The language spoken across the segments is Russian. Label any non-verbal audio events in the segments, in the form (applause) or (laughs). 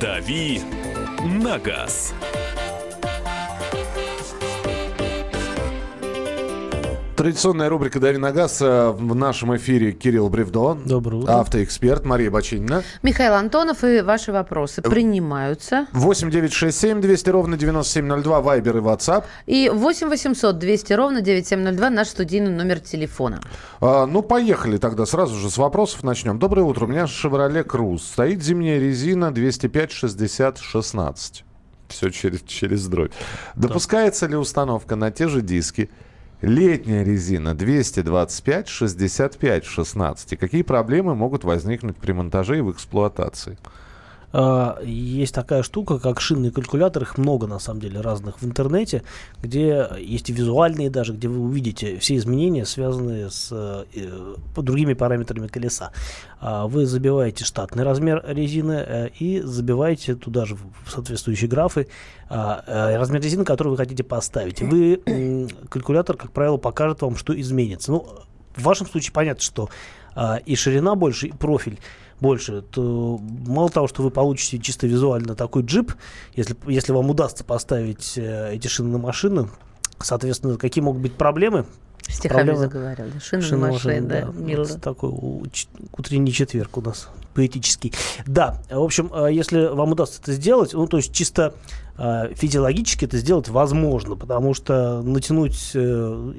«Дави на газ». Традиционная рубрика «Дави на газ». Э, В нашем эфире Кирилл Бревдо. Доброе утро. Автоэксперт Мария Бочинина. Михаил Антонов и ваши вопросы принимаются. 8 9 6 7 200 ровно 9702. Вайбер и WhatsApp. И 8 800 200 ровно 9702 наш студийный номер телефона. А, ну, поехали тогда сразу же с вопросов начнем. Доброе утро. У меня Chevrolet Cruze. Стоит зимняя резина 205 60 16. Все через, через дробь. Допускается ли установка на те же диски? Летняя резина 225 65 16. И какие проблемы могут возникнуть при монтаже и в эксплуатации? А, Есть такая штука, как шинный калькулятор, их много на самом деле разных в интернете, где есть и визуальные даже, где вы увидите все изменения, связанные с э, э, другими параметрами колеса. А, Вы забиваете штатный размер резины э, и забиваете туда же в соответствующие графы а, э, размер резины, который вы хотите поставить. Вы, калькулятор, как правило, покажет вам, что изменится. Ну, в вашем случае понятно, что и ширина больше, и профиль больше, то мало того, что вы получите чисто визуально такой джип, если, если вам удастся поставить э, эти шины на машину, соответственно, какие могут быть проблемы? Стихами Проблема- заговорил. да. Шины Шины на машины, машине, да. мило. Вот такой утренний четверг у нас поэтический. Да, в общем, э, если вам удастся это сделать, ну, то есть чисто э, физиологически это сделать возможно, потому что натянуть э,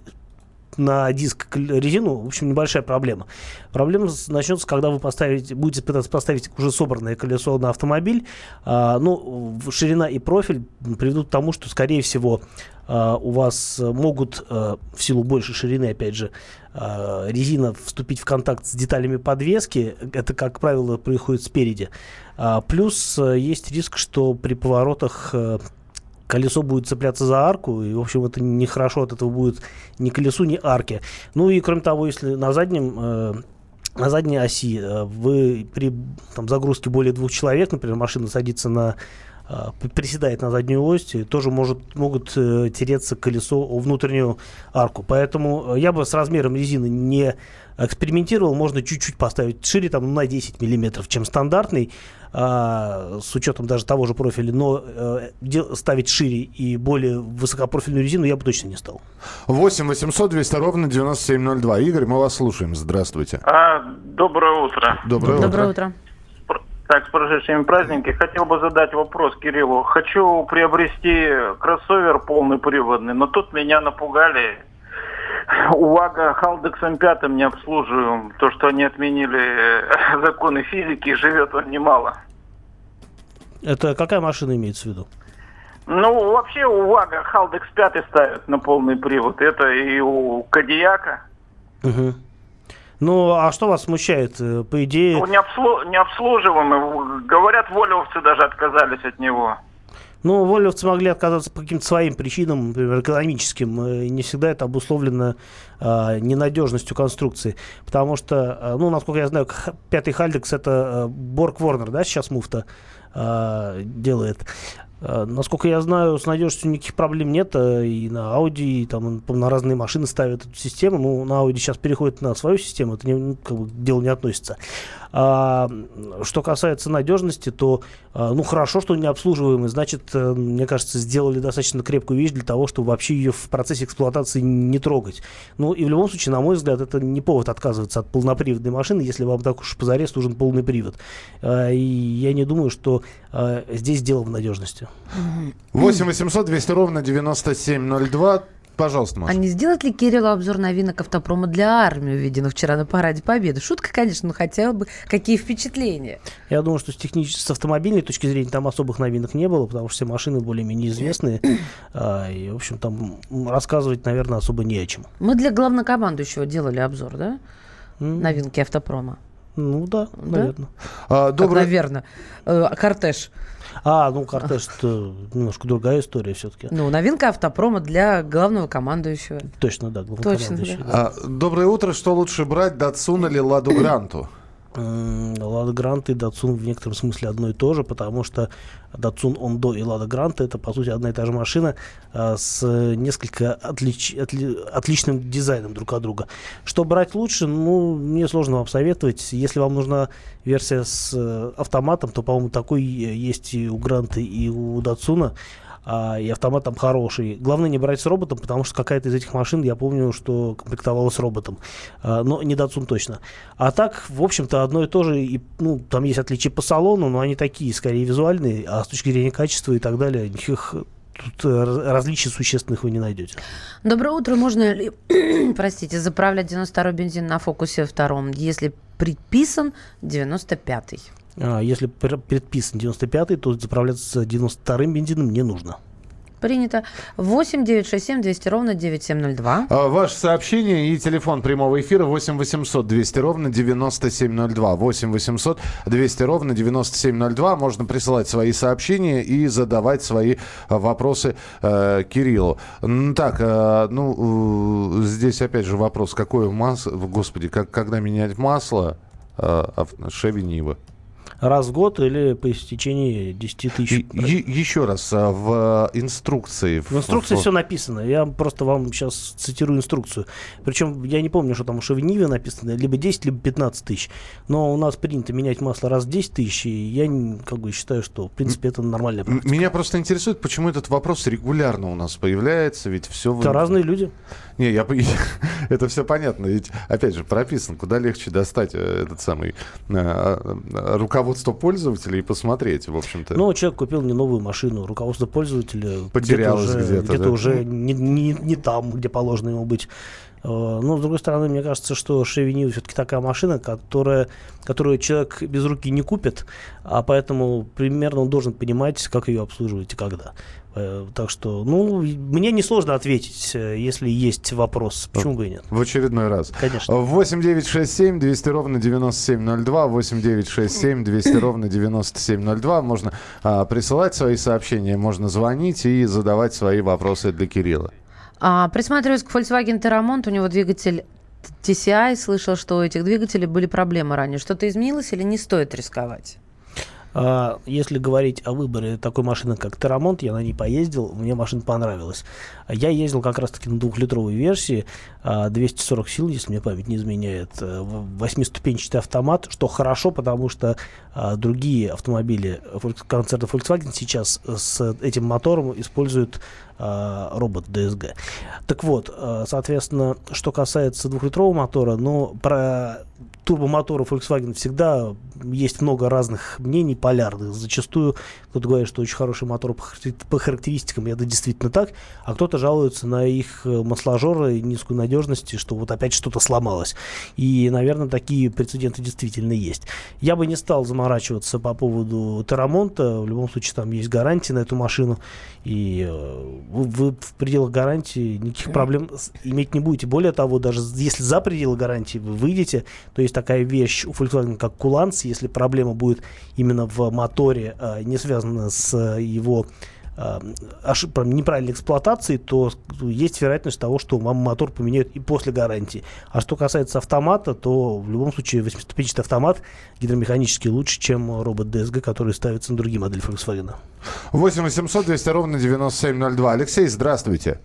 на диск резину, в общем, небольшая проблема. Проблема начнется, когда вы поставите, будете пытаться поставить уже собранное колесо на автомобиль. А, ну, ширина и профиль приведут к тому, что, скорее всего, а, у вас могут э, в силу большей ширины, опять же, а, резина вступить в контакт с деталями подвески. Это, как правило, происходит спереди. А, Плюс э, есть риск, что при поворотах э, колесо будет цепляться за арку, и, в общем, это нехорошо от этого будет ни колесу, ни арке. Ну и, кроме того, если на заднем... э, на задней оси э, вы при там, загрузке более двух человек, например, машина садится на э, приседает на заднюю ось, тоже может, могут э, тереться колесо о внутреннюю арку. Поэтому э, я бы с размером резины не экспериментировал. Можно чуть-чуть поставить шире, там, ну, на 10 миллиметров, чем стандартный, а, с учетом даже того же профиля. Но дел- ставить шире и более высокопрофильную резину я бы точно не стал. 8 800 200 ровно 9702. Игорь, мы вас слушаем. Здравствуйте. А, доброе утро. Доброе, Доброе утро. утро. Так, с прошедшими праздниками. Хотел бы задать вопрос Кириллу. Хочу приобрести кроссовер полноприводный, но тут меня напугали. Увага, Халдексом пятым не обслуживаем. То, что они отменили э, (laughs) законы физики, живет он немало. Это какая машина имеется в виду? Ну, вообще, Увага, Халдекс пятый ставят на полный привод. Это и у Кадияка. Мгм. Ну, а что вас смущает? Э, По идее... Ну, не, обслу- не обслуживаемый. Говорят, волевцы даже отказались от него. Ну, волевцы могли отказаться по каким-то своим причинам, например, экономическим. э, И не всегда это обусловлено а, ненадежностью конструкции. Потому что, а, ну, насколько я знаю, пятый Хальдекс это Борг Ворнер, да, сейчас муфта а, делает. А, Насколько я знаю, с надежностью никаких проблем нет. а, И на Audi, и там на разные машины ставят эту систему. Ну, на Audi сейчас переходит на свою систему, это не, ну, как бы, к делу не относится. А, что касается надежности, то, а, ну, хорошо, что не обслуживаемый. Значит, э, мне кажется, сделали достаточно крепкую вещь для того, чтобы вообще ее в процессе эксплуатации не трогать. Ну, и в любом случае, на мой взгляд, это не повод отказываться от полноприводной машины, если вам так уж позарез нужен полный привод. А, И я не думаю, что а, здесь дело в надежности. 8 800 200 ровно 9702. Пожалуйста, Маша. А не сделать ли Кириллу обзор новинок автопрома для армии, увиденных вчера на Параде Победы? Шутка, конечно, но хотя бы какие впечатления? Я думаю, что с, технической, с автомобильной точки зрения там особых новинок не было, потому что все машины более-менее известные. (clears throat) А, и, в общем, там рассказывать, наверное, особо не о чем. Мы для главнокомандующего делали обзор, да? Новинки автопрома. Ну да, наверное. А, Как, доброе... наверное. Э, Кортеж. А, ну кортеж это немножко другая история все-таки. Ну, новинка автопрома для главного командующего. Точно, да, главнокомандующий, Точно, да. А, доброе утро. Что лучше брать, Датсун или Ладу Гранту? Лада Гранта и Датсун в некотором смысле одно и то же, потому что Датсун Ондо и Лада Гранта это по сути одна и та же машина а, с несколько отлич, отли, отличным дизайном друг от друга. Что брать лучше, ну, мне сложно вам советовать. Если вам нужна версия с э, автоматом, то, по-моему, такой есть и у Гранта, и у Датсуна а, и автомат там хороший. Главное не брать с роботом, потому что какая-то из этих машин, я помню, что комплектовалась роботом. А, но не Datsun точно. А так, в общем-то, одно и то же. И, ну, там есть отличия по салону, но они такие, скорее, визуальные. А с точки зрения качества и так далее, никаких тут э, различий существенных вы не найдете. Доброе утро. Можно ли, (clears throat) простите, заправлять 92-й бензин на фокусе втором, если предписан 95-й? А, если предписан 95-й, то заправляться 92-м бензином не нужно. Принято. 8 967 200 ровно 9702. А, ваше сообщение и телефон прямого эфира 8 800 200 ровно 9702. 8 800 200 ровно 9702. Можно присылать свои сообщения и задавать свои а, вопросы э, Кириллу. Так, э, ну, э, здесь опять же вопрос, какое масло, господи, как, когда менять масло э, Шеви Нива? Раз в год или по истечении 10 тысяч. И, еще раз, а, в инструкции... В инструкции в... все написано. Я просто вам сейчас цитирую инструкцию. Причем я не помню, что там у Шевиниве написано, либо 10, либо 15 тысяч. Но у нас принято менять масло раз в 10 тысяч, и я как бы считаю, что в принципе это нормальная практика. Меня просто интересует, почему этот вопрос регулярно у нас появляется, ведь все... Это разные люди. Не, я, (laughs) это все понятно. Ведь, опять же, прописано, куда легче достать э, этот самый э, руководство пользователя и посмотреть, в общем-то. Ну, человек купил не новую машину, руководство пользователя потерялось где-то, где-то, где да? уже не, не, не там, где положено ему быть. Э, но, с другой стороны, мне кажется, что Neo все-таки такая машина, которая, которую человек без руки не купит, а поэтому примерно он должен понимать, как ее обслуживать и когда. Э, так что, ну, мне несложно ответить, э, если есть вопрос. Почему бы и нет? В очередной раз. Конечно. 8 9 6 7 200 ровно 9702. 8 9 6 7 200 ровно 9702. Можно а, присылать свои сообщения, можно звонить и задавать свои вопросы для Кирилла. А, присматриваюсь к Volkswagen Terramont. У него двигатель TCI. Слышал, что у этих двигателей были проблемы ранее. Что-то изменилось или не стоит рисковать? А, если говорить о выборе такой машины, как Терамонт, я на ней поездил, мне машина понравилась. Я ездил как раз-таки на двухлитровой версии, 240 а, сил, если мне память не изменяет, э, восьмиступенчатый автомат, что хорошо, потому что а, другие автомобили концерна Volkswagen сейчас с этим мотором используют робот DSG. Так вот, соответственно, что касается двухлитрового мотора, ну, про турбомоторы Volkswagen всегда есть много разных мнений полярных. Зачастую кто-то говорит, что очень хороший мотор по характеристикам, и это действительно так, а кто-то жалуется на их э, масложоры и низкую надежность, что вот опять что-то сломалось. И, наверное, такие прецеденты действительно есть. Я бы не стал заморачиваться по поводу Терамонта. В любом случае, там есть гарантия на эту машину, и э, вы, вы в пределах гарантии никаких проблем иметь не будете. Более того, даже если за пределы гарантии вы выйдете, то есть такая вещь у Volkswagen, как куланс. Если проблема будет именно в моторе, а, не связана с а, его а, ошиб, неправильной эксплуатацией, то есть вероятность того, что вам мотор поменяют и после гарантии. А что касается автомата, то в любом случае 8-ступенчатый автомат гидромеханически лучше, чем робот DSG, который ставится на другие модели Volkswagen. 8 800 200 ровно 9702. Алексей, здравствуйте.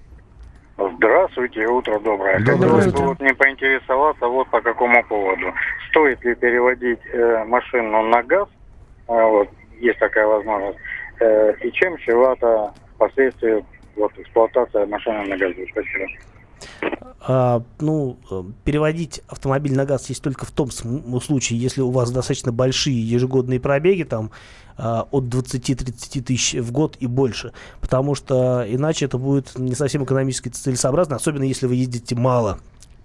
Здравствуйте, утро доброе. Доброе бы вот мне поинтересоваться вот по какому поводу. Стоит ли переводить э, машину на газ, э, вот, есть такая возможность, э, и чем чревато впоследствии вот, эксплуатация машины на газу? Спасибо. А, ну, э, переводить автомобиль на газ есть только в том случае, если у вас достаточно большие ежегодные пробеги, там а, от 20-30 тысяч в год и больше. Потому что иначе это будет не совсем экономически целесообразно, особенно если вы ездите мало.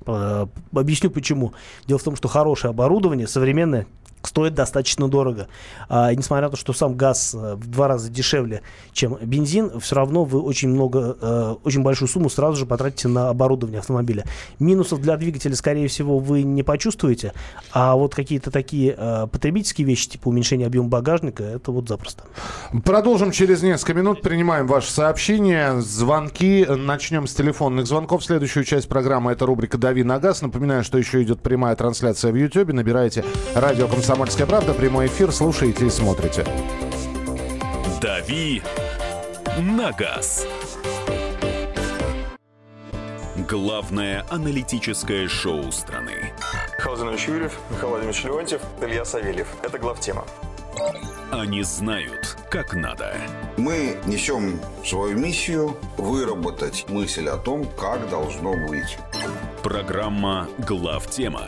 А, объясню почему. Дело в том, что хорошее оборудование, современное, стоит достаточно дорого. А, несмотря на то, что сам газ э, в два раза дешевле, чем бензин, все равно вы очень много, э, очень большую сумму сразу же потратите на оборудование автомобиля. Минусов для двигателя, скорее всего, вы не почувствуете, а вот какие-то такие э, потребительские вещи, типа уменьшение объема багажника, это вот запросто. Продолжим через несколько минут. Принимаем ваши сообщения, звонки. Начнем с телефонных звонков. Следующую часть программы это рубрика «Дави на газ». Напоминаю, что еще идет прямая трансляция в YouTube. Набирайте радио «Комсомольская правда», прямой эфир, слушайте и смотрите. «Дави на газ». Главное аналитическое шоу страны. Михаил Владимирович Юрьев, Михаил Владимирович Леонтьев, Илья Савельев. Это главтема. Они знают, как надо. Мы несем свою миссию выработать мысль о том, как должно быть. Программа «Главтема»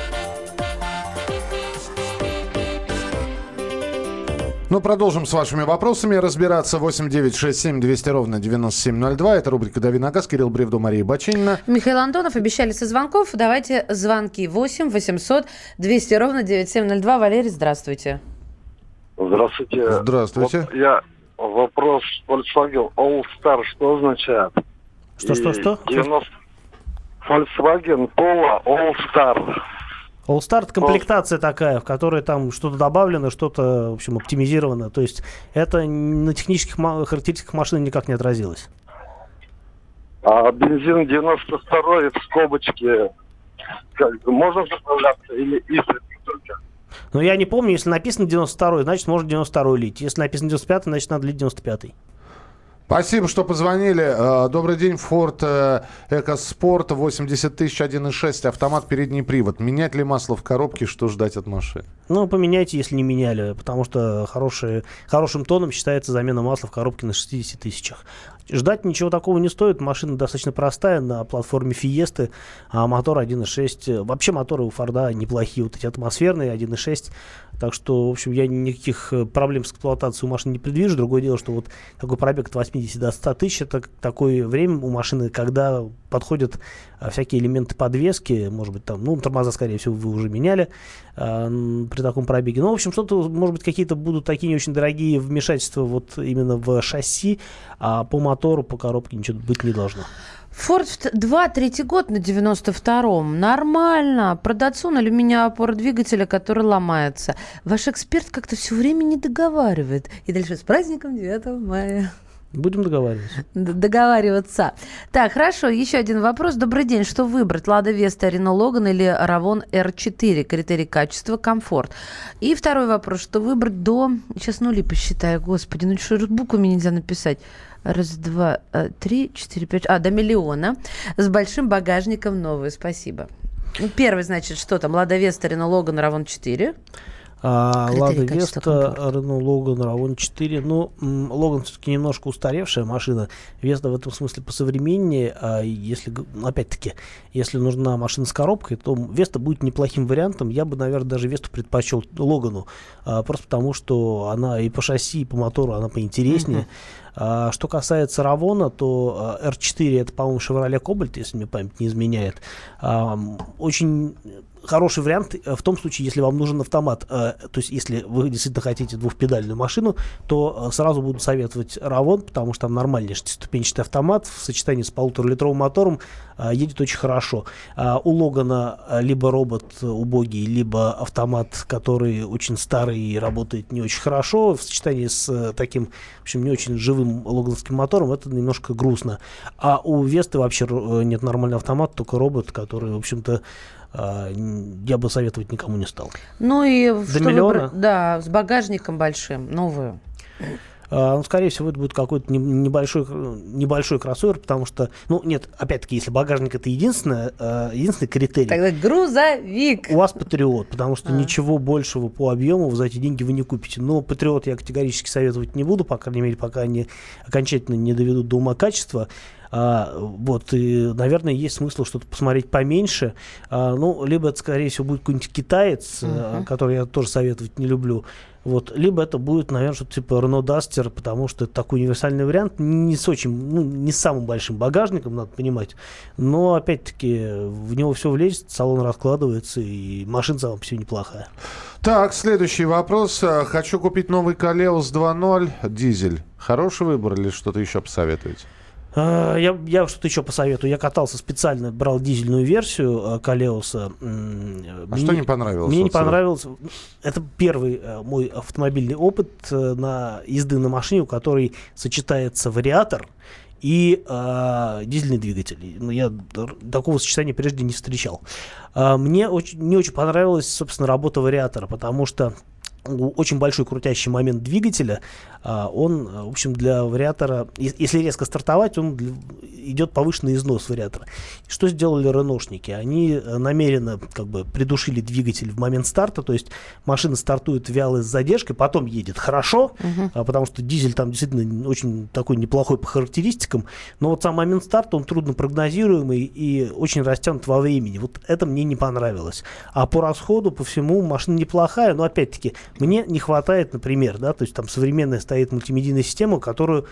Ну, продолжим с вашими вопросами разбираться. 8 9 6 7 200 ровно 9702. Это рубрика «Дави на газ». Кирилл Бревдо, Мария Бачинина. Михаил Антонов, обещали со звонков. Давайте звонки 8 800 200 ровно 9702. Валерий, здравствуйте. Здравствуйте. Здравствуйте. Вот я вопрос Volkswagen All Star что означает? Что, что, что? 90... Volkswagen Polo All Star. All Start комплектация такая, в которой там что-то добавлено, что-то, в общем, оптимизировано. То есть это на технических характеристиках машины никак не отразилось. А бензин 92 в скобочке как можно заправляться или изредка только? Но я не помню, если написано 92 значит можно 92 лить. Если написано 95 значит надо лить 95 Спасибо, что позвонили. Э, Добрый день, Ford э, EcoSport 80 тысяч 1.6, автомат, передний привод. Менять ли масло в коробке, что ждать от машины? Ну, поменяйте, если не меняли, потому что хорошие, хорошим тоном считается замена масла в коробке на 60 тысячах. Ждать ничего такого не стоит. Машина достаточно простая на платформе Fiesta, а мотор 1.6. Вообще моторы у Форда неплохие, вот эти атмосферные 1.6. Так что, в общем, я никаких э, проблем с эксплуатацией у машины не предвижу. Другое дело, что вот такой пробег от 80 до 100 тысяч, это такое время у машины, когда подходят всякие элементы подвески, может быть, там, ну, тормоза, скорее всего, вы уже меняли а, м, при таком пробеге. Ну, в общем, что-то, может быть, какие-то будут такие не очень дорогие вмешательства вот именно в шасси, а по мотору, по коробке ничего быть не должно. Форд 2, третий год на 92-м. Нормально. Продавцу на алюминиевая опора двигателя, который ломается. Ваш эксперт как-то все время не договаривает. И дальше с праздником 9 мая. Будем договариваться. Договариваться. Так, хорошо, еще один вопрос. Добрый день. Что выбрать? Лада Веста, Рено Логан или Равон R4? Критерий качества, комфорт. И второй вопрос. Что выбрать до... Сейчас нули посчитаю. Господи, ну что, буквами нельзя написать. Раз, два, э, три, четыре, пять... А, до миллиона. С большим багажником новую. Спасибо. Первый, значит, что там? Лада Веста, Рено Логан, Равон 4. А, Лада Веста. Рено Логан, Равон 4. Ну, Логан все-таки немножко устаревшая машина. Веста в этом смысле посовременнее. А если, опять-таки, если нужна машина с коробкой, то Веста будет неплохим вариантом. Я бы, наверное, даже Весту предпочел Логану. а, просто потому, что она и по шасси, и по мотору она поинтереснее. А, что касается Равона, то а, R4 это, по-моему, Chevrolet Cobalt, если мне память не изменяет. А, очень хороший вариант э, в том случае, если вам нужен автомат. Э, То есть, если вы действительно хотите двухпедальную машину, то э, сразу буду советовать Равон, потому что там нормальный шестиступенчатый автомат в сочетании с полуторалитровым мотором едет очень хорошо. А У Логана либо робот убогий, либо автомат, который очень старый и работает не очень хорошо. В сочетании с таким, в общем, не очень живым логановским мотором это немножко грустно. А у Весты вообще нет нормального автомата, только робот, который, в общем-то, я бы советовать никому не стал. Ну и что миллиона? выбрать? Да, с багажником большим, новую. А, ну, скорее всего, это будет какой-то не- небольшой, небольшой кроссовер, потому что, ну, нет, опять-таки, если багажник это единственное, э, единственный критерий, Тогда грузовик. у вас Патриот, потому что А. ничего большего по объему за эти деньги вы не купите. Но Патриот я категорически советовать не буду, по крайней мере, пока они окончательно не доведут до ума качества. А, вот, и, наверное, есть смысл что-то посмотреть поменьше. А, ну, либо это, скорее всего, будет какой-нибудь китаец, uh-huh. который я тоже советовать не люблю. Вот, либо это будет, наверное, что-то типа Renault Duster, потому что это такой универсальный вариант, не с очень, ну, не с самым большим багажником, надо понимать. Но, опять-таки, в него все влезет, салон раскладывается, и машина сама по себе неплохая. Так, следующий вопрос. Хочу купить новый Калеус 2.0 дизель. Хороший выбор или что-то еще посоветуете? А, я, я что-то еще посоветую. Я катался специально, брал дизельную версию Калеуса. А мне, что не понравилось? Мне не понравилось. Это первый э, мой автомобильный опыт э, на езды на машине, у которой сочетается вариатор и э, дизельный двигатель. Ну, я такого сочетания прежде не встречал. Э, мне очень, не очень понравилась, собственно, работа вариатора, потому что очень большой крутящий момент двигателя, а, он, в общем, для вариатора, если резко стартовать, он идет повышенный износ вариатора. Что сделали реношники? Они э, намеренно как бы придушили двигатель в момент старта, то есть машина стартует вяло с задержкой, потом едет хорошо, угу. потому что дизель там действительно очень такой неплохой по характеристикам, но вот сам момент старта, он трудно прогнозируемый и очень растянут во времени. Вот это мне не понравилось. А по расходу, по всему, машина неплохая, но опять-таки мне не хватает, например, да, то есть там современная стоит мультимедийная система, которую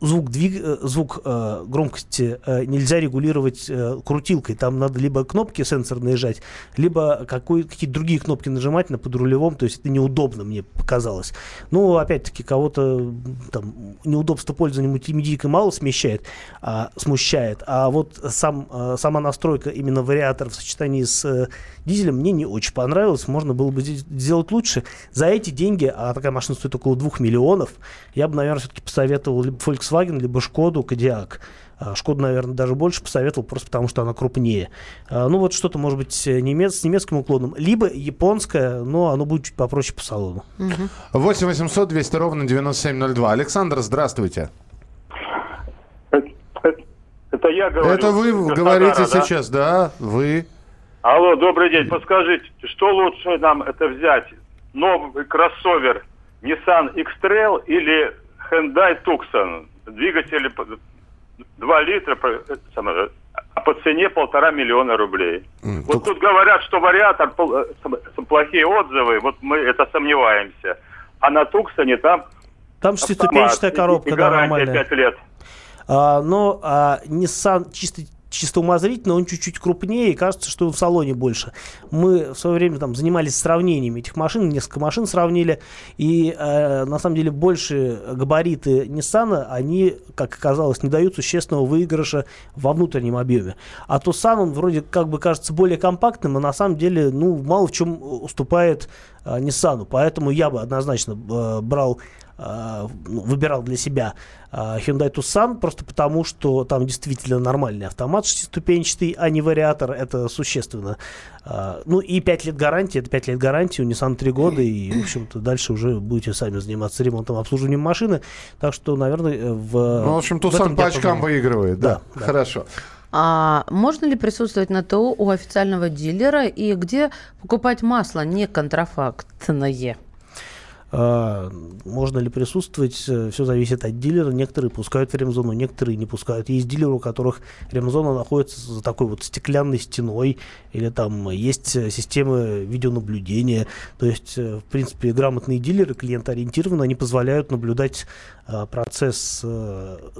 звук, двиг... Э, звук э, громкости нельзя регулировать крутилкой. Там надо либо кнопки сенсор наезжать, либо какой... какие-то другие кнопки нажимать на подрулевом. То есть это неудобно, мне показалось. Ну, опять-таки, кого-то там неудобство пользования мультимедийкой мало смещает, а, смущает. А вот сам, сама настройка именно вариатора в сочетании с дизелем мне не очень понравилась. Можно было бы сделать лучше. За эти деньги, а такая машина стоит около 2 миллионов, я бы, наверное, все-таки посоветовал либо Volkswagen, либо Шкоду, Кодиак. А, Шкоду, наверное, даже больше посоветовал, просто потому что она крупнее. А, ну, вот что-то, может быть, немец, с немецким уклоном. Либо японское, но оно будет чуть попроще по салону. 8 800 200 ровно 9702. Александр, здравствуйте. Это, я говорю. Это вы говорите да? сейчас, да? Вы. Алло, добрый день. Подскажите, что лучше нам это взять? Новый кроссовер Nissan X-Trail или Hyundai Tucson. Двигатель 2 литра, а по цене полтора миллиона рублей. Mm, вот тут говорят, что вариатор, э, плохие отзывы, вот мы это сомневаемся. А на Туксоне там... Там шестиступенчатая коробка, и, да, нормальная. 5 лет. А, но а, Nissan чисто чисто умозрительно он чуть-чуть крупнее, и кажется, что в салоне больше. Мы в свое время там занимались сравнениями этих машин, несколько машин сравнили, и э, на самом деле больше габариты Nissan, они, как оказалось, не дают существенного выигрыша во внутреннем объеме. А Tucson, он вроде как бы кажется более компактным, а на самом деле, ну, мало в чем уступает э, Nissan. Поэтому я бы однозначно э, брал выбирал для себя э, Hyundai Tucson, просто потому, что там действительно нормальный автомат шестиступенчатый, а не вариатор, это существенно. Э, ну и 5 лет гарантии, это 5 лет гарантии, у Nissan 3 года, и, в общем-то, дальше уже будете сами заниматься ремонтом, обслуживанием машины, так что, наверное, в... Ну, в общем, Tucson по очкам выигрывает, да? Да. да. Хорошо. А можно ли присутствовать на ТО у официального дилера и где покупать масло не контрафактное? А, можно ли присутствовать, э, все зависит от дилера. Некоторые пускают в ремзону, некоторые не пускают. Есть дилеры, у которых ремзона находится за такой вот стеклянной стеной, или там есть э, системы видеонаблюдения. То есть, э, в принципе, грамотные дилеры, клиентоориентированные, они позволяют наблюдать процесс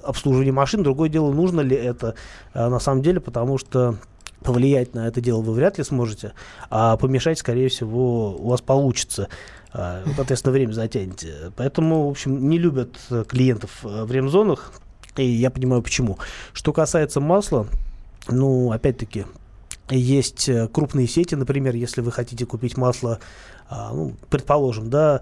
обслуживания машин. Другое дело, нужно ли это на самом деле, потому что повлиять на это дело вы вряд ли сможете, а помешать, скорее всего, у вас получится. А, соответственно, время затянете. Поэтому, в общем, не любят клиентов э, в ремзонах, и я понимаю почему. Что касается масла, ну, опять-таки, есть э, крупные сети, например, если вы хотите купить масло, а, ну, предположим, да,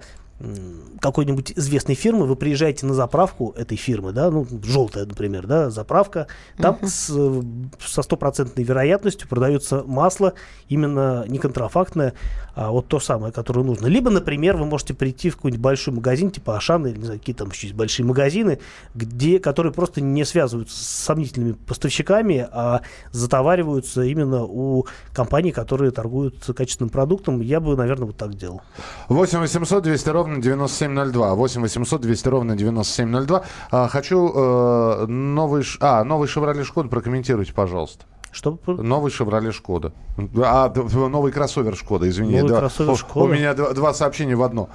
какой-нибудь известной фирмы, вы приезжаете на заправку этой фирмы, да, ну, желтая, например, да, заправка, там uh-huh. с, со стопроцентной вероятностью продается масло именно не контрафактное, а вот то самое, которое нужно. Либо, например, вы можете прийти в какой-нибудь большой магазин, типа Ашана, или не знаю, какие там еще есть большие магазины, где, которые просто не связываются с сомнительными поставщиками, а затовариваются именно у компаний, которые торгуют качественным продуктом. Я бы, наверное, вот так делал. 8 800 200 ровно 9702. 8 800 200 ровно 9702. А, хочу э, новый... А, новый «Шевроле Шкода» прокомментируйте, пожалуйста. Что? Новый «Шевроле Шкода». А, новый кроссовер «Шкода», извини. Новый да. кроссовер У- «Шкода». У меня два, два сообщения в одно.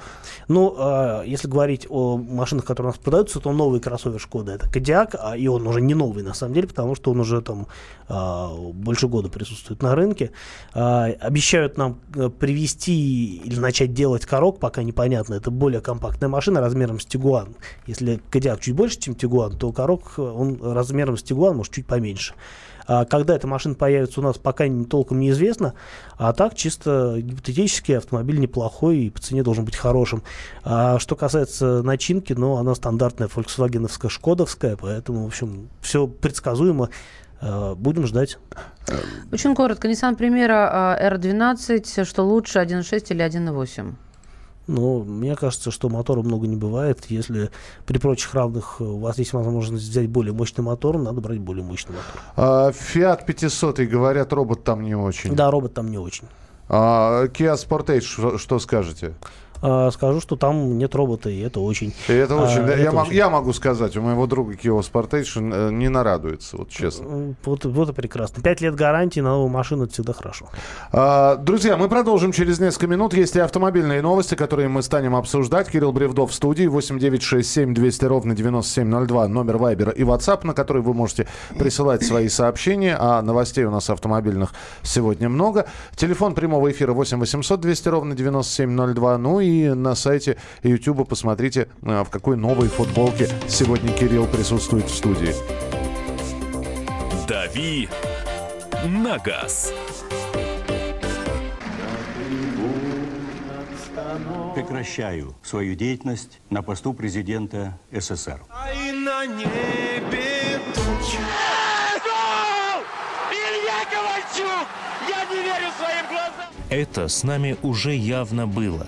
Ну, а, если говорить о машинах, которые у нас продаются, то новый кроссовер Шкода это Кодиак, а и он уже не новый на самом деле, потому что он уже там а, больше года присутствует на рынке. А, обещают нам э, привести или начать делать корок, пока непонятно. Это более компактная машина размером с Тигуан. Если Кодиак чуть больше, чем Тигуан, то корок э, он размером с Тигуан, может чуть поменьше. А когда эта машина появится у нас, пока не, толком неизвестно. А так, чисто гипотетически, автомобиль неплохой и по цене должен быть хорошим. А что касается начинки, ну, она стандартная фольксвагеновская, шкодовская, поэтому, в общем, все предсказуемо. А, Будем ждать. Очень коротко. Nissan Примера R12, что лучше, 1.6 или 1.8? Но мне кажется, что мотора много не бывает. Если при прочих равных э, у вас есть возможность взять более мощный мотор, надо брать более мощный мотор. Fiat 500, и говорят, робот там не очень. Да, робот там не очень. А, Kia Sportage, что, что скажете? А, скажу, что там нет робота, и это очень. И это а, очень, да, я, это мог- очень. я могу сказать, у моего друга Kia Sportage э, не нарадуется, вот честно. М, Вот, вот и прекрасно. Пять лет гарантии на новую машину это всегда хорошо. А, Друзья, мы продолжим через несколько минут. Есть и автомобильные новости, которые мы станем обсуждать. Кирилл Бревдов в студии. 8967 200 ровно 9702. Номер Вайбера и WhatsApp, на который вы можете присылать свои сообщения. А новостей у нас автомобильных сегодня много. Телефон прямого эфира 8 800 200 ровно 9702. Ну и на сайте YouTube посмотрите, а, в какой новой футболке сегодня Кирилл присутствует в студии. «Дави на газ». Прекращаю свою деятельность на посту президента СССР. И на небе тучи. Илья Ковальчук! Я не верю своим глазам! Это с нами уже явно было.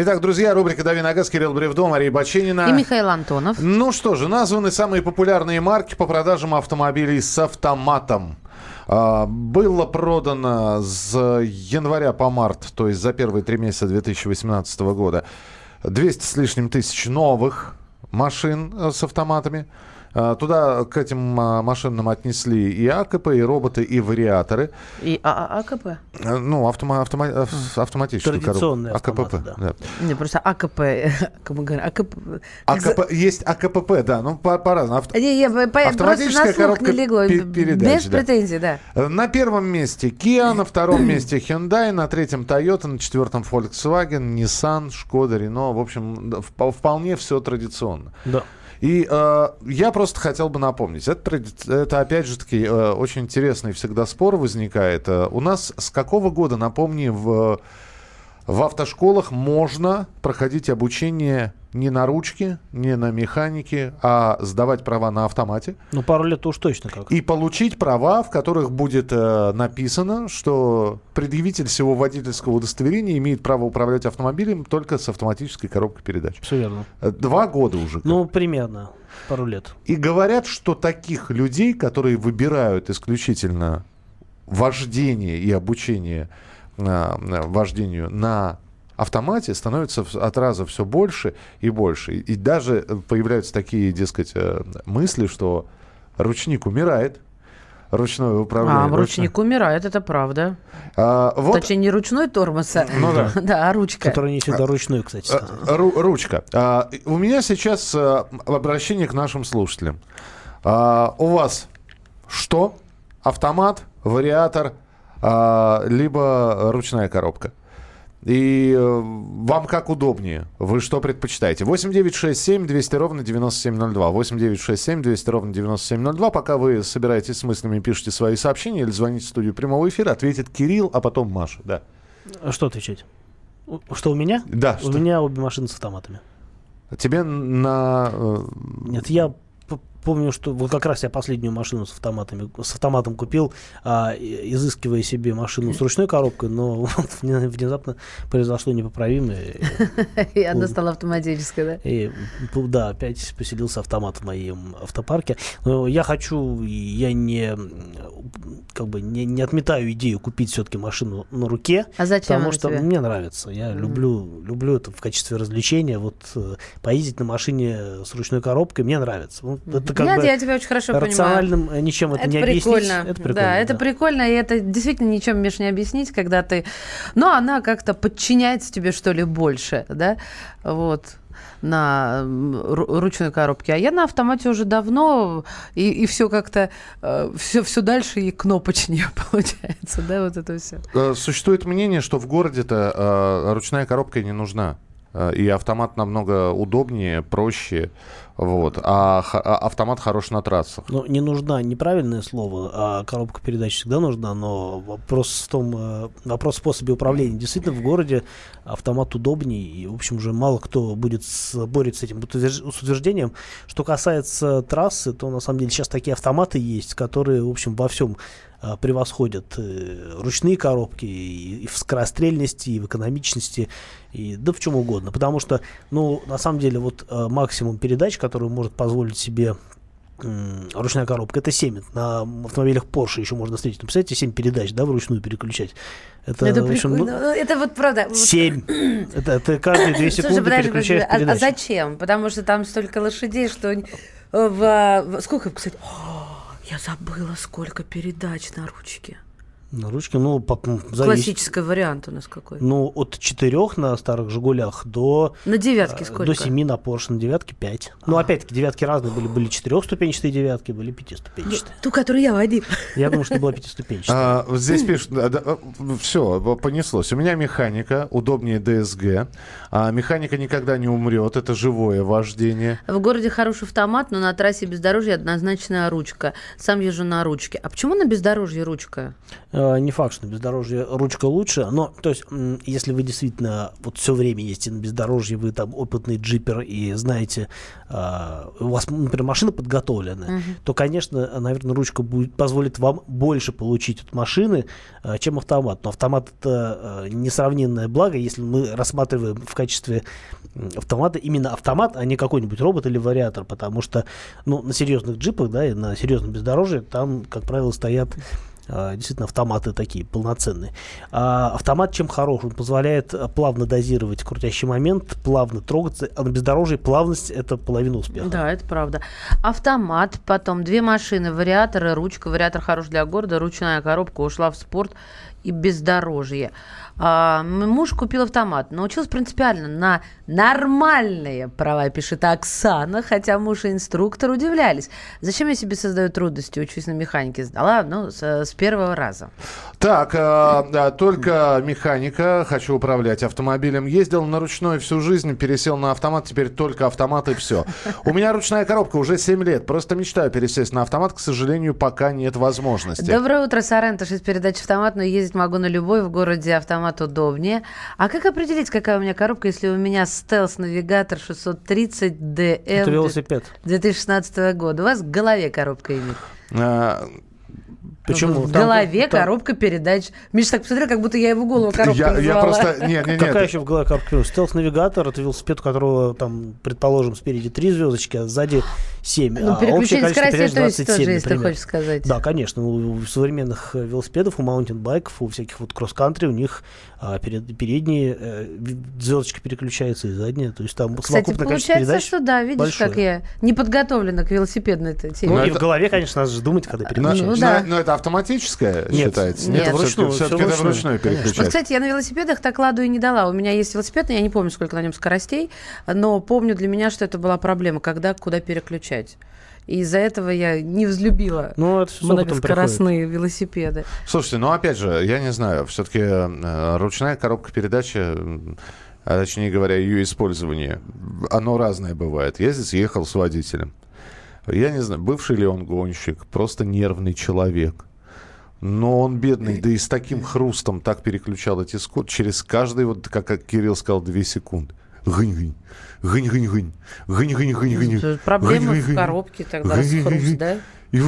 Итак, друзья, рубрика «Дави на газ», Кирилл Бревдо, Мария Баченина. И Михаил Антонов. Ну что же, названы самые популярные марки по продажам автомобилей с автоматом. А, Было продано с января по март, то есть за первые три месяца 2018 года, 200 с лишним тысяч новых машин э, с автоматами. А, Туда к этим а, машинам отнесли и АКП, и роботы, и вариаторы. И А- А- АКП? Э, Ну, автома- автома- э, автоматическую Традиционные коробку. автоматы, да. Не, просто АКП. (laughs) Как мы говорим, АКП. АКП, есть АКПП, да, ну по- по-разному. Авто- Не, я по- по- просто Автоматическая коробка не легло. пе- передач, Без да. претензий, да. На первом месте Kia, на втором (clears throat) месте Hyundai, на третьем Toyota, на четвертом Volkswagen, Nissan, Skoda, Renault. В общем, да, вп- вполне все традиционно. Да. И э, я просто хотел бы напомнить, это, это опять же таки э, очень интересный всегда спор возникает. Э, у нас с какого года, напомни, в, в автошколах можно проходить обучение не на ручке, не на механике, а сдавать права на автомате? Ну, пару лет уж точно как. И получить права, в которых будет э, написано, что предъявитель всего водительского удостоверения имеет право управлять автомобилем только с автоматической коробкой передач. Все верно. Э, Два года уже. Ну, примерно. Пару лет. И говорят, что таких людей, которые выбирают исключительно вождение и обучение а, а, вождению на автомате, становится от раза все больше и больше. И, даже э, появляются такие, дескать, э, мысли, что ручник умирает, ручное управление. А, ручное- ручник умирает, это правда. А, вот Точнее, не ручной тормоз, а, Ну да. (laughs) да, а ручка. Который не всегда ручной, кстати. Э, ру- ручка. А, у меня сейчас э, обращение к нашим слушателям. А, у вас что? Автомат, вариатор, а, либо ручная коробка? И э, вам как удобнее? Вы что предпочитаете? 8 9 6 7 200 ровно 9702. 8 9 6 7 200 ровно 9702. Пока вы собираетесь с мыслями, пишите свои сообщения или звоните в студию прямого эфира, ответит Кирилл, а потом Маша. Да. А Что отвечать? Что у меня? Да, У что? меня обе машины с автоматами. Тебе на... э, Нет, я помню, что вот как раз я последнюю машину с автоматами, с автоматом купил, а, изыскивая себе машину с ручной коробкой, но (laughs) вот вне- внезапно произошло непоправимое. (laughs) И она стала автоматической, да? И да, опять поселился автомат в моем автопарке. Но я хочу, я не как бы не, не отметаю идею купить все-таки машину на руке. А зачем Потому что тебе? мне нравится. Я люблю, люблю это в качестве развлечения. Вот э, поездить на машине с ручной коробкой мне нравится. Вот Это как я, бы я тебя очень хорошо понимаю. рациональным э, ничем это, не объяснить. прикольно. Это прикольно. Да, это прикольно, и это действительно ничем, Миш, не объяснить, когда ты... Но она как-то подчиняется тебе, что ли, больше, да? Вот на ручной коробке. А я на автомате уже давно, и, и все как-то, все, все дальше и кнопочнее (laughs) получается, да, вот это все. Э, Существует мнение, что в городе-то э, ручная коробка не нужна. Э, И автомат намного удобнее, проще. Вот. А, а автомат хорош на трассах. Ну, не нужна неправильное слово, а коробка передач всегда нужна, но вопрос в том, э, вопрос в способе управления. Действительно, в городе автомат удобнее, и, в общем, уже мало кто будет спорить с этим с утверждением. Что касается трассы, то, на самом деле, сейчас такие автоматы есть, которые, в общем, во всем превосходят э, ручные коробки и, в скорострельности, и в экономичности, и да в чем угодно. Потому что, ну, на самом деле, вот э, максимум передач, который может позволить себе ручная коробка, это 7. На автомобилях Porsche еще можно встретить. Ну, представляете, 7 передач, да, вручную переключать. Это, это в общем, ну, прикольно. Ну, это вот правда. 7. (clears throat) это, это каждые 2 секунды Слушай, подожди, переключаешь а- а, передачу. зачем? Потому что там столько лошадей, что э, в, в- сколько, кстати, О, я забыла, сколько передач на ручке. На ручке, ну, по, зависит. Классический вариант у нас какой? Ну, от 4 на старых «Жигулях» до... На девятке э, сколько? До 7 на Porsche, на девятке 5. Ну, опять-таки, девятки разные были. Были четырехступенчатые девятки, были пятиступенчатые. Ту, которую я водил. Я думаю, что была пятиступенчатая. А, здесь пишут, все, понеслось. У меня механика, удобнее ДСГ. А, механика никогда не умрет, это живое вождение. В городе хороший автомат, но на трассе бездорожья однозначная ручка. Сам езжу на ручке. А почему на бездорожье ручка? Э, Не факт, что на бездорожье ручка лучше, но, то есть, если вы действительно вот все время ездите на бездорожье, вы там опытный джипер и знаете, а, у вас, например, машина подготовленная, Мгм. то, конечно, наверное, ручка будет, позволит вам больше получить от машины, а, чем автомат. Но автомат это несравненное благо, если мы рассматриваем в качестве автомата именно автомат, а не какой-нибудь робот или вариатор, потому что ну, на серьезных джипах, да, и на серьезном бездорожье там, как правило, стоят действительно автоматы такие полноценные. А автомат чем хорош? Он позволяет а, плавно дозировать крутящий момент, плавно трогаться, а на бездорожье плавность это половина успеха. Да, это правда. Автомат, потом две машины, вариатор и ручка. Вариатор хорош для города, ручная коробка ушла в спорт и бездорожье. А, муж купил автомат, научился принципиально на нормальные права, пишет Оксана, хотя муж и инструктор удивлялись. Зачем я себе создаю трудности, учусь на механике? Сдала, ну, с, с первого раза. Так, да, только механика, хочу управлять автомобилем. Ездил на ручной всю жизнь, пересел на автомат, теперь только автомат и все. У меня ручная коробка уже 7 лет. Просто мечтаю пересесть на автомат, к сожалению, пока нет возможности. Доброе утро, Сарента, 6 передач автомат, но ездить могу на любой, в городе автомат удобнее. А как определить, какая у меня коробка, если у меня стелс-навигатор 630 DM Это велосипед. 2016 года? У вас в голове коробка имеет. Почему? В Там- голове там- коробка передач. Миша так посмотрел, как будто я его голову коробкой Я- я просто- не, не, не, Какая еще в голове коробка? Стелс-навигатор, это велосипед, у которого там, предположим, спереди три звездочки, а сзади 7. Ну, а переключение общее количество скоростей передач то есть 27, тоже, если ты например. хочешь сказать. Да, конечно. У, у современных э, велосипедов, у маунтинбайков, у всяких вот кросс-кантри, у них а, перед- передние э, звездочки переключаются и задние. То есть там Кстати, совокупное количество получается, передач что да, видишь, большое. как я не подготовлена к велосипедной этой теме. Ну, и это- в голове, конечно, надо же думать, когда Но, переключаешь. Ну но- да. но это автоматическое Нет, считается? нет, Все-таки, вручную, все-таки всё это вручную, переключать. Вот, кстати, я на велосипедах так ладу и не дала. У меня есть велосипед, но я не помню, сколько на нем скоростей, но помню для меня, что это была проблема, когда куда переключать. И из-за этого я не взлюбила Ну, это многоскоростные велосипеды. Слушайте, ну опять же, я не знаю, все-таки ручная коробка передачи, а точнее говоря, ее использование, оно разное бывает. Я здесь ехал с водителем. Я не знаю, бывший ли он гонщик, просто нервный человек. Но он бедный, да и с таким хрустом так переключал эти скорости. Через каждый, вот как как Кирилл сказал, две секунды. Гынь-гынь. Гынь-гынь-гынь. Гынь-гынь-гынь-гынь. Проблемы в коробке тогда расхруст, да? И,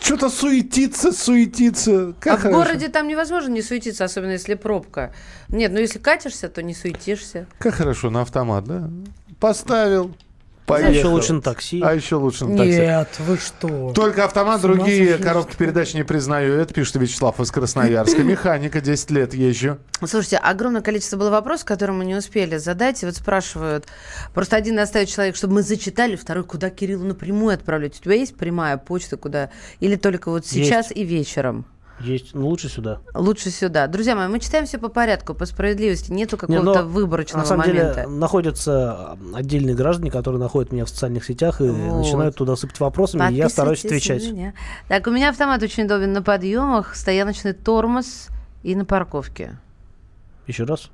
что-то суетиться, суетиться. Как а хорошо. в городе там невозможно не суетиться, особенно если пробка. Нет, ну если катишься, то не суетишься. Как хорошо, на автомат, да? Поставил, Поехал. А еще лучше на такси. А еще лучше на такси. Нет, вы что? Только автомат, другие коробки передач не признаю. Это пишет Вячеслав из Красноярска. (laughs) Механика, 10 лет езжу. Слушайте, огромное количество было вопросов, которые мы не успели задать. И вот спрашивают, просто один оставить человек, чтобы мы зачитали, второй, куда Кириллу напрямую отправлять. У тебя есть прямая почта, куда? Или только вот сейчас есть. и вечером? Есть, ну лучше сюда. Лучше сюда. Друзья мои, мы читаем все по порядку, по справедливости. Нету какого-то Не, выборочного на самом момента. Деле, находятся отдельные граждане, которые находят меня в социальных сетях и вот. начинают туда сыпать вопросами, и я стараюсь отвечать. Меня. Так, у меня автомат очень удобен на подъемах, стояночный тормоз и на парковке. Еще раз.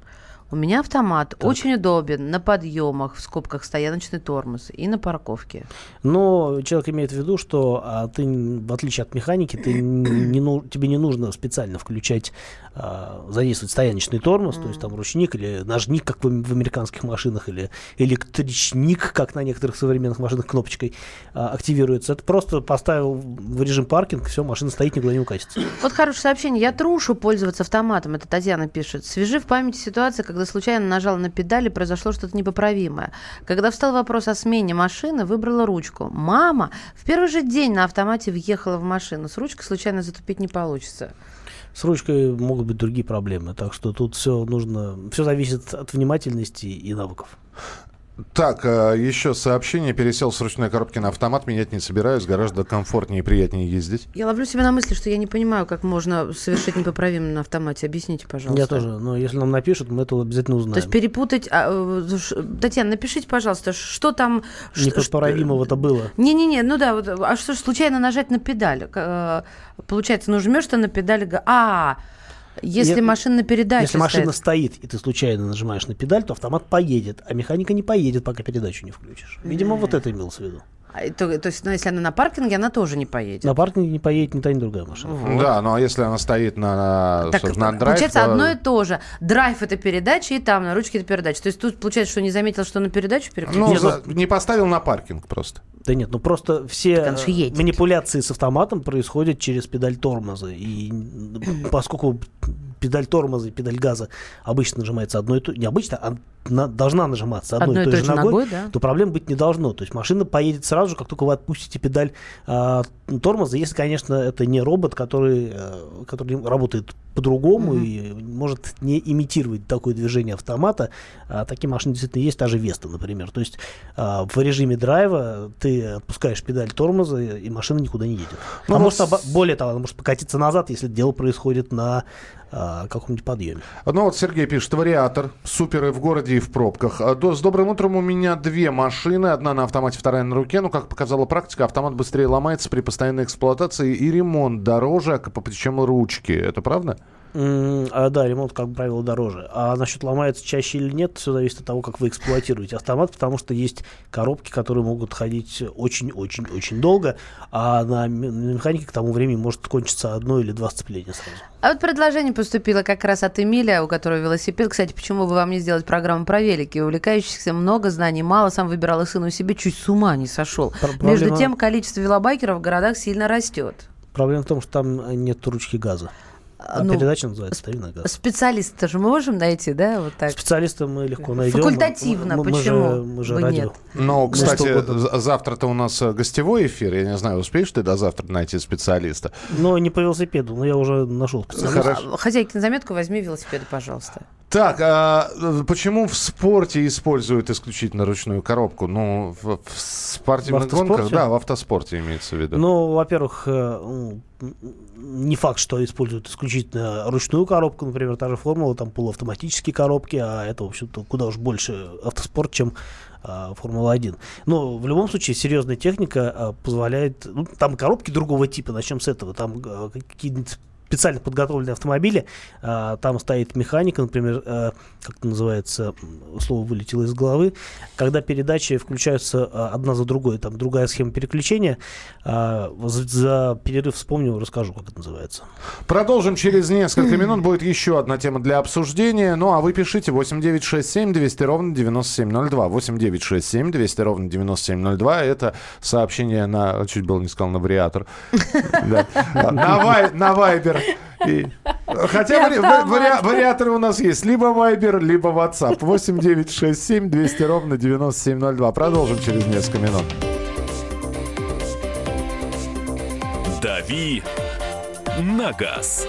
У меня автомат так. очень удобен на подъемах, в скобках стояночный тормоз и на парковке. Но человек имеет в виду, что а, ты, в отличие от механики, ты не, ну, тебе не нужно специально включать, а, задействовать стояночный тормоз, то есть там ручник или ножник, как в, в американских машинах, или электричник, как на некоторых современных машинах кнопочкой а, активируется. Это просто поставил в режим паркинг, все, машина стоит, никуда не укатится. Вот хорошее сообщение. Я трушу пользоваться автоматом, это Татьяна пишет. Свяжи в памяти ситуацию, когда когда случайно нажала на педали, произошло что-то непоправимое. Когда встал вопрос о смене машины, выбрала ручку. Мама в первый же день на автомате въехала в машину. С ручкой случайно затупить не получится. С ручкой могут быть другие проблемы, так что тут все нужно, все зависит от внимательности и навыков. Так, э, еще сообщение. Пересел с ручной коробки на автомат. Менять не собираюсь. Гораздо комфортнее и приятнее ездить. Я ловлю себя на мысли, что я не понимаю, как можно совершить непоправимое на автомате. Объясните, пожалуйста. Я тоже. Но если нам напишут, мы это обязательно узнаем. То есть перепутать... А, э, Татьяна, напишите, пожалуйста, что там... Непоправимого-то было. Не-не-не, ну да. Вот, а что случайно нажать на педаль? Э, получается, нажмешь ты на педаль... А, если Нет, машина на передаче Если машина стоит, и ты случайно нажимаешь на педаль, то автомат поедет, а механика не поедет, пока передачу не включишь. Видимо, вот это имелось в виду. А, то, то есть, ну, если она на паркинге, она тоже не поедет. На паркинге не поедет ни та, ни другая машина. Вот. Да, ну а если она стоит на, так, на драйв... Получается, то... одно и то же. Драйв — это передача, и там на ручке — это передача. То есть тут получается, что не заметил, что на передачу переключил? Ну, за... не поставил на паркинг просто. Да нет, ну просто все манипуляции с автоматом происходят через педаль тормоза. И поскольку педаль тормоза и педаль газа обычно нажимается одной и той, не обычно, а на, должна нажиматься одной, одной и той же ногой, ногой да. то проблем быть не должно. То есть машина поедет сразу же, как только вы отпустите педаль э, тормоза, если, конечно, это не робот, который, э, который работает по-другому mm-hmm. и может не имитировать такое движение автомата. А такие машины действительно есть, та же Веста, например. То есть э, в режиме драйва ты отпускаешь педаль тормоза, и машина никуда не едет. Ну, а может, более того, она может покатиться назад, если дело происходит на а, каком-нибудь подъеме. Ну вот Сергей пишет, вариатор, супер и в городе, и в пробках. А, с добрым утром у меня две машины, одна на автомате, вторая на руке. Ну, как показала практика, автомат быстрее ломается при постоянной эксплуатации и ремонт дороже, чем ручки. Это правда? А, да, ремонт, как правило, дороже. А насчет ломается чаще или нет, все зависит от того, как вы эксплуатируете автомат, потому что есть коробки, которые могут ходить очень-очень-очень долго, а на, на механике к тому времени может кончиться одно или два сцепления сразу. А вот предложение поступило как раз от Эмиля, у которого велосипед. Кстати, почему бы вам не сделать программу про велики? Увлекающихся много знаний, мало. Сам выбирал и сыну себе, чуть с ума не сошел. Проблема... Между тем, количество велобайкеров в городах сильно растет. Проблема в том, что там нет ручки газа. А ну, передача называется «Дави на газ». Специалиста же мы можем найти, да, вот так? Специалиста мы легко найдем. Факультативно, мы, мы, почему мы же, мы же радио. нет? Ну, кстати, завтра-то у нас э, гостевой эфир. Я не знаю, успеешь ты до завтра найти специалиста? Ну, не по велосипеду, но я уже нашел специалиста. Хорошо. Хозяйки на заметку возьми велосипеды, пожалуйста. Так, а почему в спорте используют исключительно ручную коробку? Ну, в, в спортивных в гонках, да, в автоспорте имеется в виду. Ну, во-первых, э, не факт, что используют исключительно ручную коробку, например, та же формула, там полуавтоматические коробки, а это, в общем-то, куда уж больше автоспорт, чем а, Формула-1. Но в любом случае серьезная техника а, позволяет... Ну, там коробки другого типа, начнем с этого. Там а, какие-нибудь специально подготовленные автомобили. А, там стоит механика, например, а, как это называется, слово вылетело из головы, когда передачи включаются а, одна за другой, там другая схема переключения. А, за, за перерыв вспомню, расскажу, как это называется. Продолжим через несколько минут. Будет еще одна тема для обсуждения. Ну, а вы пишите 8967 200 ровно 9702. 8967 200 ровно 9702. Это сообщение на... Чуть было не сказал, на вариатор. (laughs) На Вайбер. Хотя вариаторы у нас есть. Либо Вайбер, либо WhatsApp. 8967 200 ровно 9702. Продолжим через несколько минут. «Дави на газ».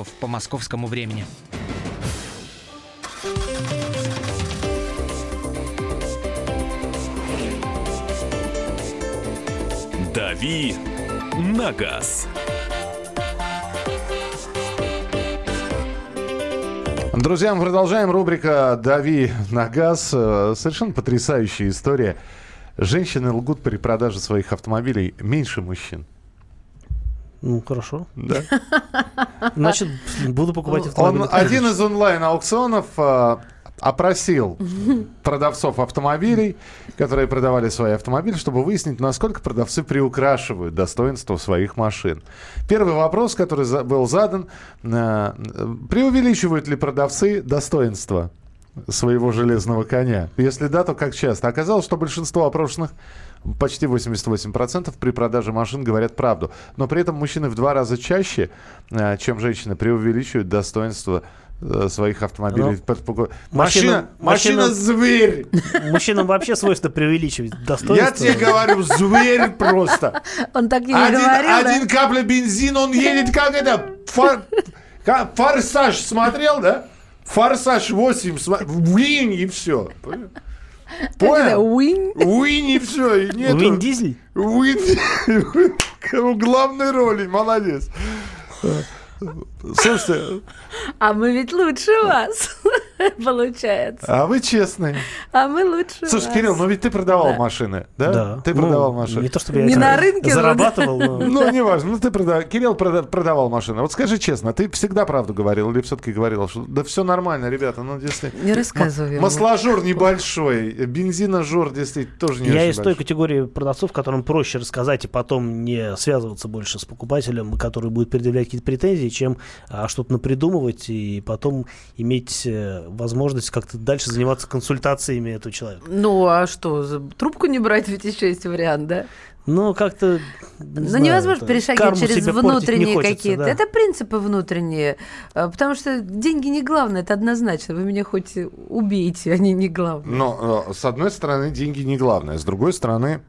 по московскому времени. «Дави на газ». Друзья, мы продолжаем. Рубрика «Дави на газ». Э, совершенно потрясающая история. Женщины лгут при продаже своих автомобилей меньше мужчин. Ну, хорошо. Да. (laughs) Значит, буду покупать автомобиль. Он один из онлайн-аукционов э, опросил (laughs) продавцов автомобилей, которые продавали свои автомобили, чтобы выяснить, насколько продавцы приукрашивают достоинство своих машин. Первый вопрос, который за, был задан, э, преувеличивают ли продавцы достоинство своего железного коня? Если да, то как часто? Оказалось, что большинство опрошенных почти 88% при продаже машин говорят правду. Но при этом мужчины в два раза чаще, э, чем женщины, преувеличивают достоинство э, своих автомобилей. Ну, машина, машина, зверь. (laughs) Мужчинам вообще свойственно преувеличивать достоинство. Я тебе говорю, зверь просто. Он так и не один, говорил. Один капля бензина, он едет как это, фор, как, форсаж смотрел, да? Форсаж 8, блин, и все. Понял? Уин? Уин и все. И нету... Уин Дизель? Уин в главной роли, молодец. Слушайте. А мы ведь лучше вас, (laughs) получается. А вы честные. А мы лучше Слушай, вас. Кирилл, ну ведь ты продавал да. машины, да? Да. Ты ну, продавал машины. Не то, чтобы я не на рынке зарабатывал, но... Ну, не важно. Ну, ты продавал. Кирилл продавал машины. Вот скажи честно, ты всегда правду говорил или все-таки говорил, что да все нормально, ребята, ну, действительно. Не рассказывай. Масложор небольшой, бензиножор действительно тоже не Я очень из той категории продавцов, которым проще рассказать и потом не связываться больше с покупателем, который будет предъявлять какие-то претензии, чем а, что-то напридумывать и потом иметь э, возможность как-то дальше заниматься консультациями этого человека. Ну, а что, за- трубку не брать ведь еще есть вариант, да? Ну, как-то... Ну, знаю, невозможно перешагивать через не внутренние какие-то. да. Это принципы внутренние. А, Потому что деньги не главное, это однозначно. Вы меня хоть и убейте, они не главное. Но, э, с одной стороны, деньги не главное. С другой стороны,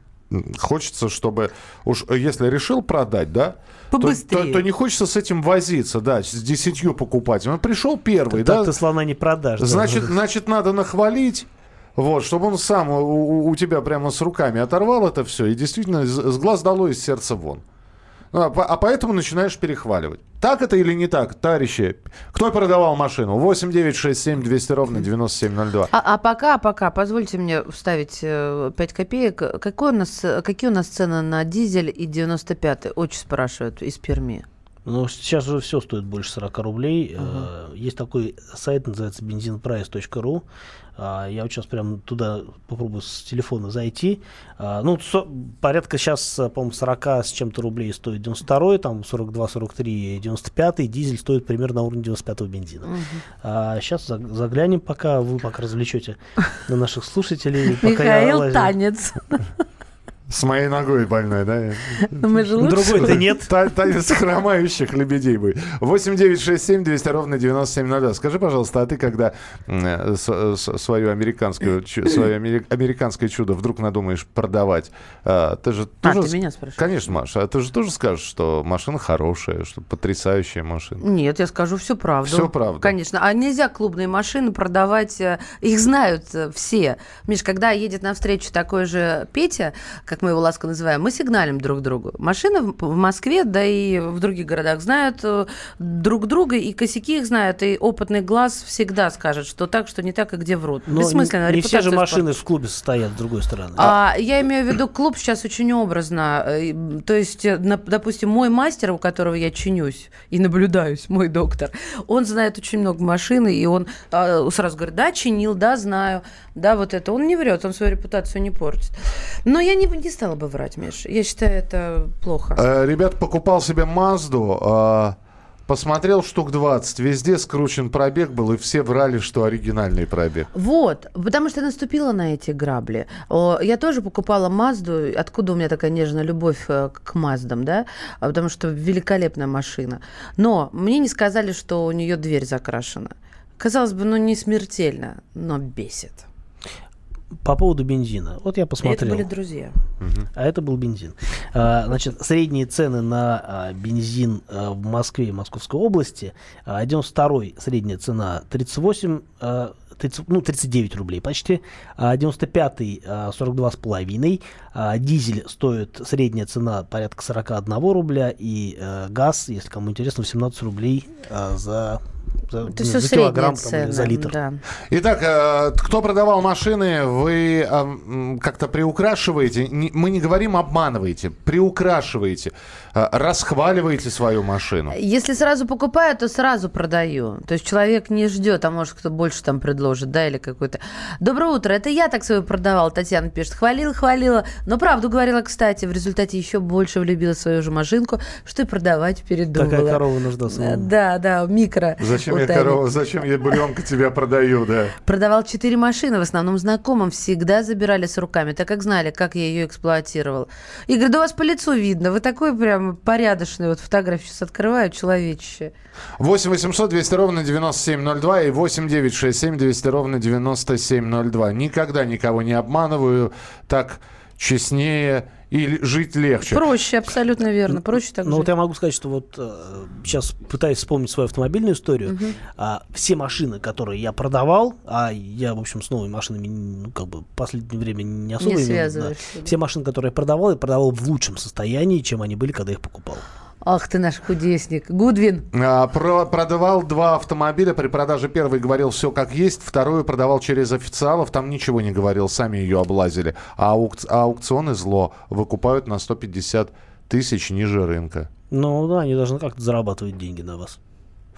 хочется, чтобы... Уж э, если решил продать, да, то, Побыстрее. то- то не хочется с этим возиться, да, с десятью покупателями. Пришел первый, Так да, ты слона не продашь. да. значит, значит, надо нахвалить, вот, чтобы он сам у, у- тебя прямо с руками оторвал это все и действительно с, глаз долой, из сердца вон. А, а поэтому начинаешь перехваливать. Так это или не так, товарищи? Кто продавал машину? 8 9 6 7 200 ровно 9702. А, а пока, пока, позвольте мне вставить э, 5 копеек. Какой у нас, какие у нас цены на дизель и 95-й? Очень спрашивают из Перми. Ну, сейчас уже все стоит больше 40 рублей. Э, Есть такой сайт, называется benzinprice.ru. А, Я вот сейчас прям туда попробую с телефона зайти. А, Ну, со- порядка сейчас, э, по-моему, 40 с чем-то рублей стоит 92 там 42, 43, 95 дизель стоит примерно на уровне 95 бензина. А сейчас заг- заглянем пока, вы пока развлечете на наших слушателей. Михаил. Танец. (laughs) С моей ногой больной, да? Ну, мы же лучше. Другой-то нет. Та- Танец хромающих лебедей будет. 8 9 6 7 200 ровно 9702. Скажи, пожалуйста, а ты когда э, с- свою американскую, свое амери- американское чудо вдруг надумаешь продавать, а, ты же А, тоже... ты меня спрашиваешь? Конечно, Маша, а ты же тоже скажешь, что машина хорошая, что потрясающая машина. Нет, я скажу всю правду. Всю правду. Конечно. А нельзя клубные машины продавать. э, Их знают э, все. Миш, когда едет навстречу такой же Петя, как мы его ласково называем, мы сигналим друг другу. Машины в Москве, да и в других городах знают э, друг друга, и косяки их знают, и опытный глаз всегда скажет, что так, что не так, и где врут. Но Бессмысленно. не все же машины в клубе состоят, с другой стороны. А, я имею в виду, клуб сейчас очень образно. Э, То есть, э, допустим, мой мастер, у которого я чинюсь и наблюдаюсь, мой доктор, он знает очень много машин, и он а, сразу говорит, да, чинил, да, знаю, да, вот это. Он не врет, он свою репутацию не портит. Но я не, не стала бы врать, Миш. Я считаю, это плохо. Э, Ребят, покупал себе Мазду, а, посмотрел штук 20, везде скручен пробег был, и все врали, что оригинальный пробег. Вот, потому что я наступила на эти грабли. Я тоже покупала Мазду. Откуда у меня такая нежная любовь э, к Маздам, да? А Потому что великолепная машина. Но мне не сказали, что у нее дверь закрашена. Казалось бы, ну не смертельно, но бесит. По поводу бензина. Вот я И это посмотрел. были друзья. А это был бензин. А, Значит, средние цены на а, бензин а, в Москве и Московской области. А, 92-й средняя цена 38, а, 30, ну, 39 рублей почти. А 95-й а, 42,5. А, Дизель стоит средняя цена порядка 41 рубля. И а, газ, если кому интересно, 18 рублей а, за, за, Это ну, все за килограмм там, цены. за литр. Да. Итак, э, кто продавал машины, вы э, как-то приукрашиваете, мы не говорим обманываете, приукрашиваете, расхваливаете свою машину. Если сразу покупаю, то сразу продаю. То есть человек не ждет, а может кто больше там предложит, да, или какой-то. Доброе утро, это я так свою продавала, Татьяна пишет. Хвалила, хвалила, но правду говорила, кстати, в результате еще больше влюбила в свою же машинку, что и продавать передумала. Такая корова нужна Э, самому. Да, да, микро. Зачем я корова, зачем я буренка тебя продаю, да? Продавал четыре машины, в основном знакомым, всегда забирали с руками, так как знали, как я ее эксплуатировал. Игорь, да у вас по лицу видно, вы такой прям порядочный, вот фотографию сейчас открываю, человечище. 8 800 200 ровно 9702 и 8 967 200 ровно 9702. Никогда никого не обманываю. Так честнее и жить легче. Проще, абсолютно верно, проще так Ну вот я могу сказать, что вот э, сейчас пытаюсь вспомнить свою автомобильную историю. А, все машины, которые я продавал, а я, в общем, с новыми машинами, ну, как бы, в последнее время не особо... Не имею, да. Все машины, которые я продавал, я продавал в лучшем состоянии, чем они были, когда я их покупал. Ах ты наш худесник. Гудвин. А, про- продавал два автомобиля. При продаже первый говорил все как есть, вторую продавал через официалов. Там ничего не говорил, сами ее облазили. А, аукц- а аукционы зло выкупают на 150 тысяч ниже рынка. Ну да, они должны как-то зарабатывать деньги на вас.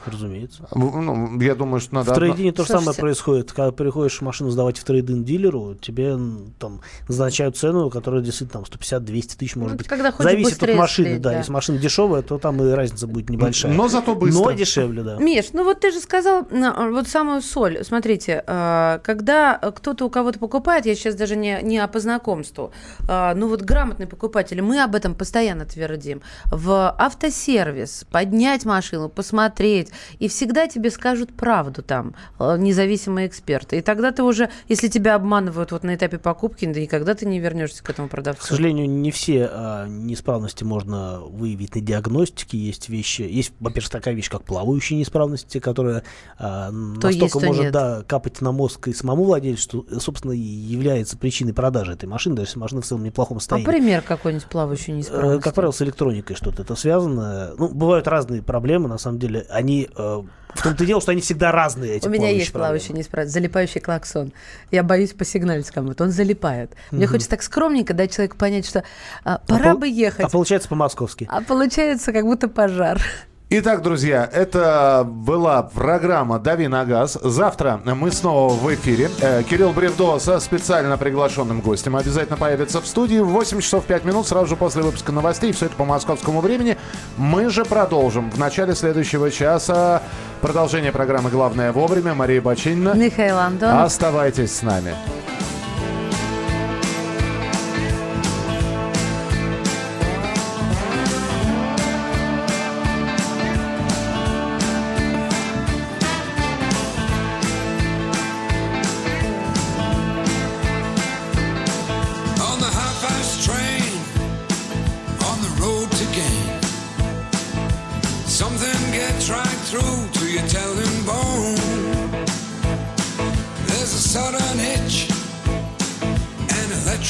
Разумеется. В- Ну, я думаю, что надо... В одно- трейдине то же самое происходит. Когда приходишь машину сдавать в трейдинг дилеру, тебе там назначают цену, которая действительно там 150-200 тысяч может Ну, быть. когда Зависит от машины, слить, да. да. Если машина дешевая, то там и разница будет небольшая. Но зато быстро. Но дешевле, да. Миш, ну вот ты же сказал на- вот самую соль. Смотрите, э, когда кто-то у кого-то покупает, я сейчас даже не, не о по знакомству, э, ну вот грамотный покупатель, мы об этом постоянно твердим. В автосервис поднять машину, посмотреть, и всегда тебе скажут правду там, э, независимые эксперты. И тогда ты уже, если тебя обманывают вот на этапе покупки, да никогда ты не вернешься к этому продавцу. К сожалению, не все а, неисправности можно выявить на диагностике. Есть вещи, есть, во-первых, такая вещь, как плавающие неисправности, которая а, То есть, настолько то может нет. да, капать на мозг и самому владельцу, что, собственно, и является причиной продажи этой машины, даже если машина в целом в неплохом А состоянии. пример какой-нибудь плавающий Э, неисправности? Как правило, с электроникой что-то это связано. Ну, бывают разные проблемы, на самом деле. Они э, в том-то и дело, что они всегда разные, эти У меня есть проблемы. плавающий неисправность, залипающий клаксон. Я боюсь посигналить кому-то, он залипает. Мне Мгм. хочется так скромненько дать человеку понять, что а, пора пол- бы ехать, А получается по-московски. а получается как будто пожар. Итак, друзья, это была программа «Дави на газ». Завтра мы снова в эфире. Э, Кирилл Бревдо со специально приглашенным гостем обязательно появится в студии в 8 часов 5 минут, сразу же после выпуска новостей. Все это по московскому времени. Мы же продолжим в начале следующего часа. Продолжение программы «Главное вовремя». Мария Бачинина. Михаил Антонов. Оставайтесь с нами.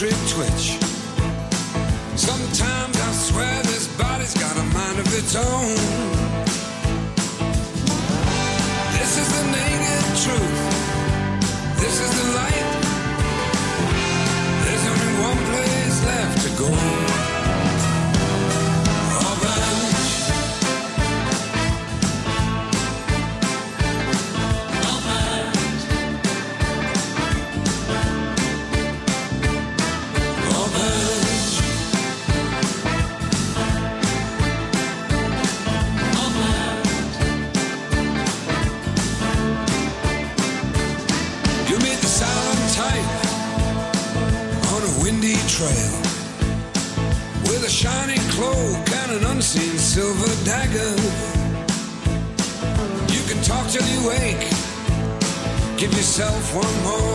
Electric twitch. Sometimes I swear this body's got a mind of its own. This is the naked truth. This is the light. There's only one place left to go. One more